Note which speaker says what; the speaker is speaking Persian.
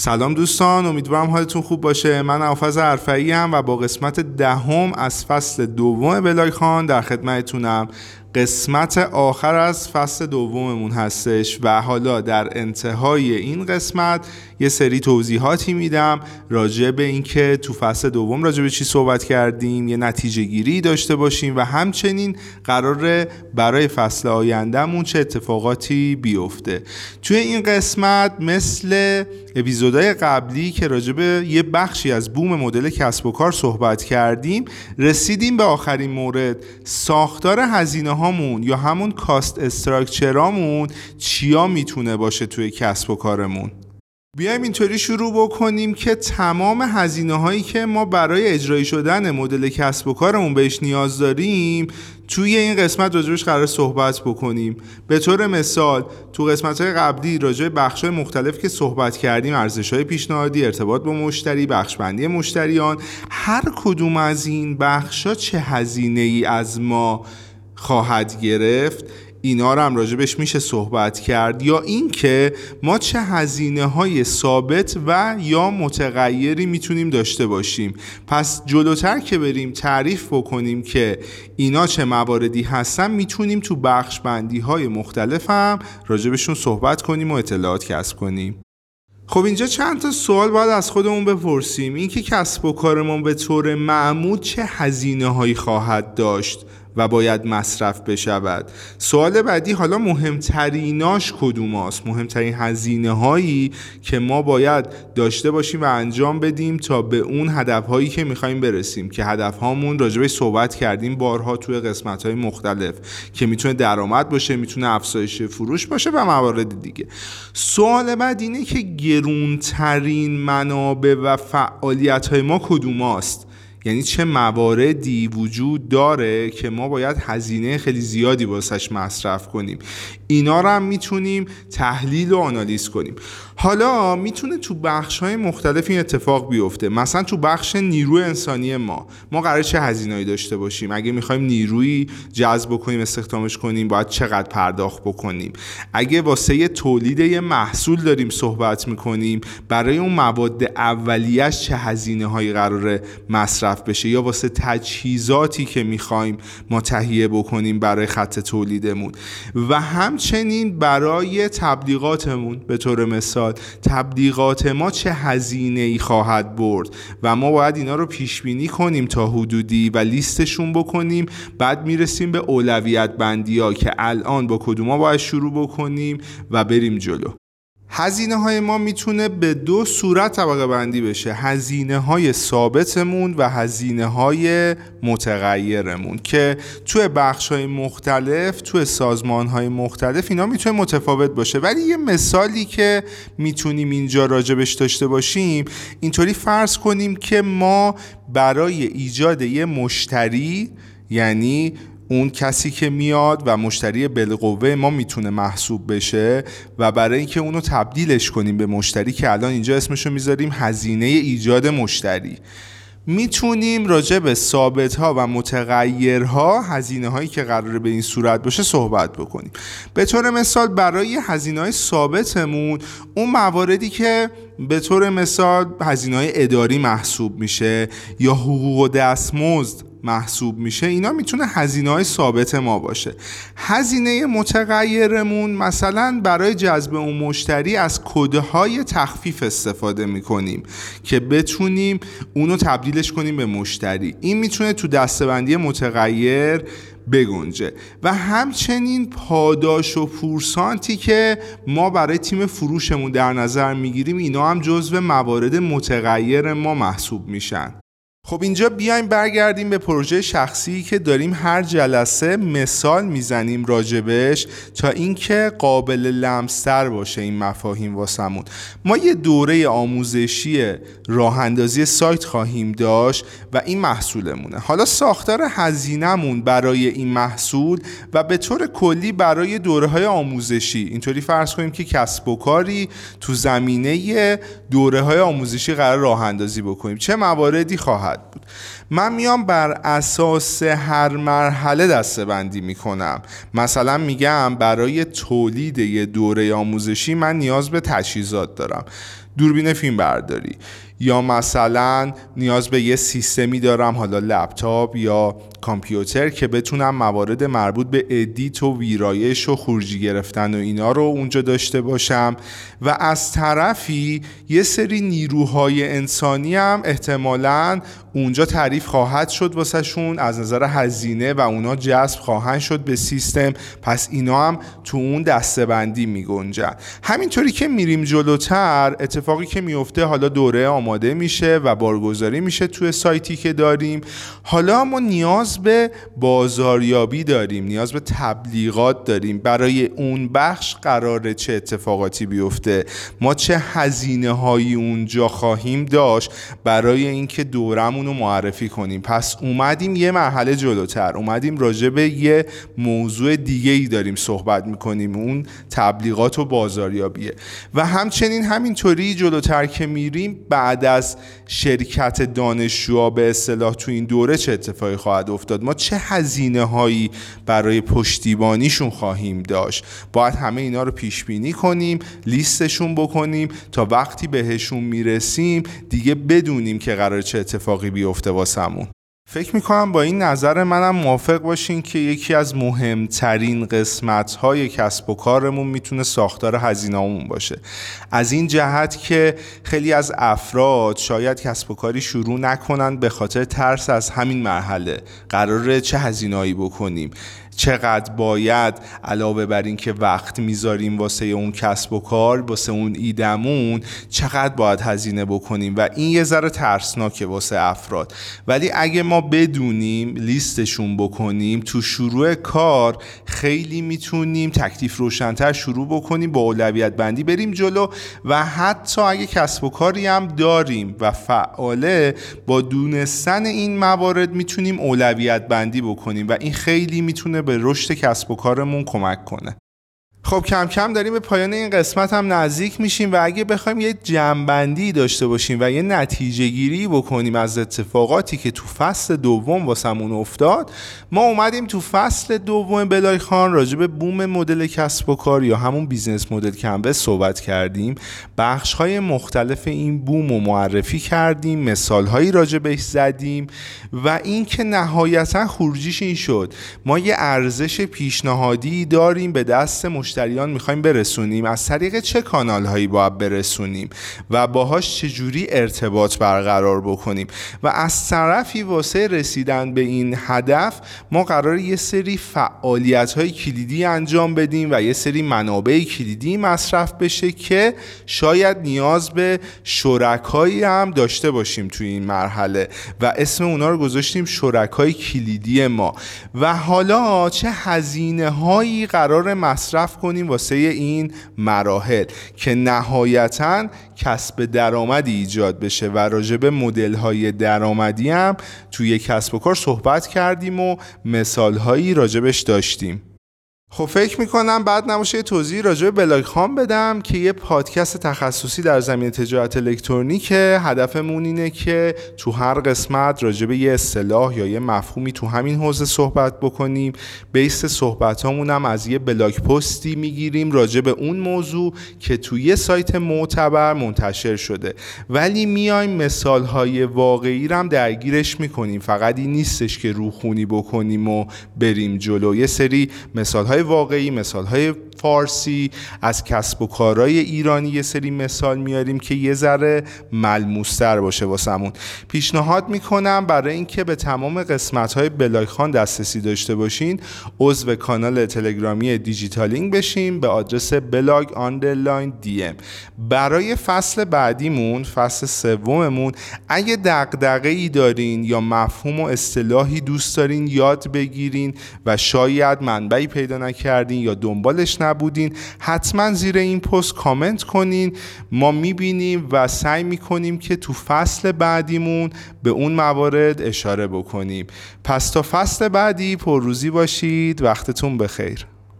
Speaker 1: سلام دوستان امیدوارم حالتون خوب باشه. من حافظ عرفایی هم و با قسمت دهم از فصل دوم بلاگ خان در خدمتتونم. قسمت آخر از فصل دوممون هستش و حالا در انتهای این قسمت یه سری توضیحاتی میدم راجع به اینکه تو فصل دوم راجع به چی صحبت کردیم یه نتیجه گیری داشته باشیم و همچنین قراره برای فصل آیندهمون چه اتفاقاتی بیفته. توی این قسمت مثل اپیزودهای قبلی که راجع به یه بخشی از بوم مدل کسب و کار صحبت کردیم رسیدیم به آخرین مورد. ساختار هزینه هامون یا همون کاست استراکچرامون چیا می‌تونه باشه توی کسب و کارمون؟ بیایم اینطوری شروع بکنیم که تمام هزینه هایی که ما برای اجرایی شدن مدل کسب و کارمون بهش نیاز داریم توی این قسمت راجبش قرار صحبت بکنیم. به طور مثال تو قسمت های قبلی راجع بخش های مختلف که صحبت کردیم ارزش های پیشنهادی ارتباط با مشتری بخشبندی مشتریان هر کدوم از این بخش ها چه هزینه ای از ما خواهد گرفت اینا رو هم راجبش میشه صحبت کرد. یا اینکه ما چه هزینه های ثابت و یا متغیری می‌تونیم داشته باشیم. پس جلوتر که بریم تعریف بکنیم که اینا چه مواردی هستن می‌تونیم تو بخش بندی های مختلف هم راجبشون صحبت کنیم و اطلاعات کسب کنیم. خب اینجا چند تا سوال باید از خودمون بپرسیم. اینکه کسب و کارمون به طور معمول چه هزینه هایی خواهد داشت؟ و باید مصرف بشود. سوال بعدی حالا مهمتریناش کدوم است مهمترین هزینه هایی که ما باید داشته باشیم و انجام بدیم تا به اون هدف هایی که می‌خوایم برسیم. که هدف هامون راجبه صحبت کردیم بارها توی قسمت های مختلف. که می‌تونه درآمد باشه می‌تونه افزایش فروش باشه و موارد دیگه. سوال بعد اینه که گرونترین منابع و فعالیت های ما کدوم است یعنی چه مواردی وجود داره که ما باید هزینه خیلی زیادی واسش مصرف کنیم؟ اینا رو هم می‌تونیم تحلیل و آنالیز کنیم. حالا می‌تونه تو بخش های مختلف این اتفاق بیفته. مثلا تو بخش نیرو انسانی ما ما قرار چه هزینه‌ای داشته باشیم؟ اگه می‌خوایم نیروی جذب کنیم استخدامش کنیم باید چقدر پرداخت بکنیم؟ اگه واسه تولید یه محصول داریم صحبت می‌کنیم برای اون مواد اولیش چه هزینه هایی قراره مصرف بشه یا واسه تجهیزاتی که می‌خوایم ما تهیه بکنیم برای خط تولیدمون. و همچنین برای تبلیغاتمون به طور مثال تبلیغات ما چه هزینه ای خواهد برد؟ و ما باید اینا رو پیش بینی کنیم تا حدودی و لیستشون بکنیم. بعد می‌رسیم به اولویت بندی ها که الان با کدوما باید شروع بکنیم و بریم جلو. هزینه های ما می‌تونه به دو صورت طبقه بندی بشه. هزینه های ثابتمون و هزینه های متغیرمون که توی بخش های مختلف توی سازمان های مختلف اینا می‌تونه متفاوت باشه. ولی یه مثالی که می‌تونیم اینجا راجبش داشته باشیم اینطوری فرض کنیم که ما برای ایجاد یه مشتری یعنی اون کسی که میاد و مشتری بالقوه ما می‌تونه محسوب بشه و برای اینکه اونو تبدیلش کنیم به مشتری که الان اینجا اسمشو می‌ذاریم هزینه ایجاد مشتری. می‌تونیم راجع به ثابت ها و متغیرها هزینه هایی که قراره به این صورت باشه صحبت بکنیم. به طور مثال برای هزینه های ثابتمون اون مواردی که به طور مثال هزینه های اداری محسوب میشه یا حقوق و دستمزد محسوب میشه اینا می‌تونه هزینه های ثابت ما باشه. هزینه متغیرمون مثلا برای جذب اون مشتری از کده های تخفیف استفاده می‌کنیم که بتونیم اونو تبدیلش کنیم به مشتری. این می‌تونه تو دستبندی متغیر بگنجه. و همچنین پاداش و پورسانتی که ما برای تیم فروشمون در نظر می‌گیریم اینا هم جزو موارد متغیر ما محسوب میشن. خب اینجا بیایم برگردیم به پروژه شخصی که داریم هر جلسه مثال می‌زنیم راجبش تا اینکه قابل لمستر باشه این مفاهیم واسمون. ما یه دوره آموزشی راه اندازی سایت خواهیم داشت و این محصولمونه. حالا ساختار هزینهمون برای این محصول و به طور کلی برای دوره های آموزشی. اینطوری فرض کنیم که کسب و کاری تو زمینه دوره های آموزشی قرار راه اندازی بکنیم. چه مواردی خواهد بود من میام بر اساس هر مرحله دسته بندی می‌کنم. مثلا میگم برای تولید یه دوره آموزشی من نیاز به تجهیزات دارم. دوربین فیلم برداری. یا مثلا نیاز به یه سیستمی دارم حالا لپتاپ یا کامپیوتر که بتونم موارد مربوط به edit و ویرایش و خروجی گرفتن و اینا رو اونجا داشته باشم. و از طرفی یه سری نیروهای انسانی هم احتمالا اونجا تعریف خواهد شد واسهشون. از نظر هزینه و اونا جذب خواهند شد به سیستم. پس اینا هم تو اون دستبندی می گنجن همینطوری که میریم جلوتر اتفاقی که میفته حالا دوره آماده میشه و بارگذاری میشه توی سایتی که داریم. حالا ما نیاز به بازاریابی داریم نیاز به تبلیغات داریم. برای اون بخش قراره چه اتفاقاتی بیفته؟ ما چه هزینه هایی اونجا خواهیم داشت؟ برای اینکه دورمون رو معرفی کنیم. پس اومدیم یه مرحله جلوتر. اومدیم راجع به یه موضوع دیگه ای داریم صحبت می‌کنیم. اون تبلیغات و بازاریابیه. و همچنین همینطوری جلوتر که میریم بعد از شرکت دانشجوها به اصطلاح تو این دوره چه اتفاقی خواهد افتاد؟ ما چه هزینه هایی برای پشتیبانیشون خواهیم داشت؟ باید همه اینا رو پیش بینی کنیم لیستشون بکنیم تا وقتی بهشون می‌رسیم دیگه بدونیم که قرار چه اتفاقی بیفته واسمون. فکر می‌کنم با این نظر منم موافق باشین که یکی از مهمترین قسمت های کسب و کارمون می‌تونه ساختار هزینه‌مون باشه. از این جهت که خیلی از افراد شاید کسب و کاری شروع نکنن به خاطر ترس از همین مرحله. قراره چه هزینه‌ای بکنیم؟ چقدر باید علاوه بر این که وقت می‌ذاریم واسه اون کسب و کار واسه اون ایدمون چقدر باید هزینه بکنیم؟ و این یه ذره ترسناکه واسه افراد. ولی اگه ما بدونیم لیستشون بکنیم تو شروع کار خیلی می‌تونیم تکلیف روشنتر شروع بکنیم با اولویت بندی بریم جلو و حتی اگه کسب و کاری هم داریم و فعاله با دونستن این موارد می‌تونیم اولویت بندی بکنیم. و این خیلی می‌تونه به رشد کسب و کارمون کمک کنه. خب کم کم داریم به پایان این قسمت هم نزدیک میشیم و اگه بخوایم یه جنبندی داشته باشیم و یه نتیجه گیری بکنیم از اتفاقاتی که تو فصل دوم واسمون افتاد ما اومدیم تو فصل دوم بلاگ خان راجع به بوم مدل کسب و کار یا همون business model canvas صحبت کردیم. بخش های مختلف این بوم رو معرفی کردیم مثال هایی راجع بهش زدیم و اینکه نهایتا خروجیش این شد. ما یه ارزش پیشنهادی داریم به دست مشتریان می‌خوایم برسونیم. از طریق چه کانال هایی باید برسونیم؟ و باهاش چجوری ارتباط برقرار بکنیم؟ و از طرفی واسه رسیدن به این هدف ما قرار یه سری فعالیت های کلیدی انجام بدیم و یه سری منابع کلیدی مصرف بشه که شاید نیاز به شرکایی هم داشته باشیم توی این مرحله. و اسم اونا رو گذاشتیم شرکای کلیدی ما. و حالا چه هزینه هایی قرار مصرف کنیم واسه این مراحل که نهایتا کسب درآمدی ایجاد بشه و راجع به مدل های درآمدی هم توی کسب و کار صحبت کردیم و مثال هایی راجبش داشتیم. خب فکر می‌کنم بد نباشه توضیح راجع به بلاگ خان بدم که یه پادکست تخصصی در زمینه تجارت الکترونیکه. هدفمون اینه که تو هر قسمت راجع به یه اصطلاح یا یه مفهومی تو همین حوزه صحبت بکنیم. base صحبت هم از یه blog post ی می‌گیریم راجع به اون موضوع که توی یه سایت معتبر منتشر شده. ولی میایم مثال های واقعی هم درگیرش می‌کنیم. فقط این نیستش که روخونی بکنیم و بریم جلو. یه سری مثال های واقعی مثال های فارسی از کسب و کارهای ایرانی یه سری مثال میاریم که یه ذره ملموستر باشه واسمون. پیشنهاد می‌کنم برای اینکه به تمام قسمت های بلاگ خان دسترسی داشته باشین عضو کانال تلگرامی دیجیتالینگ بشین به آدرس blog underline ام. برای فصل بعدیمون فصل سوممون اگه دغدغه ای دارین یا مفهوم و اصطلاحی دوست دارین یاد بگیرین و شاید منبعی پیدا نکردین یا دنبالش نبودین. حتما زیر این پست کامنت کنین. ما می‌بینیم و سعی می‌کنیم که تو فصل بعدیمون به اون موارد اشاره بکنیم. پس تا فصل بعدی پرروزی باشید. وقتتون بخیر.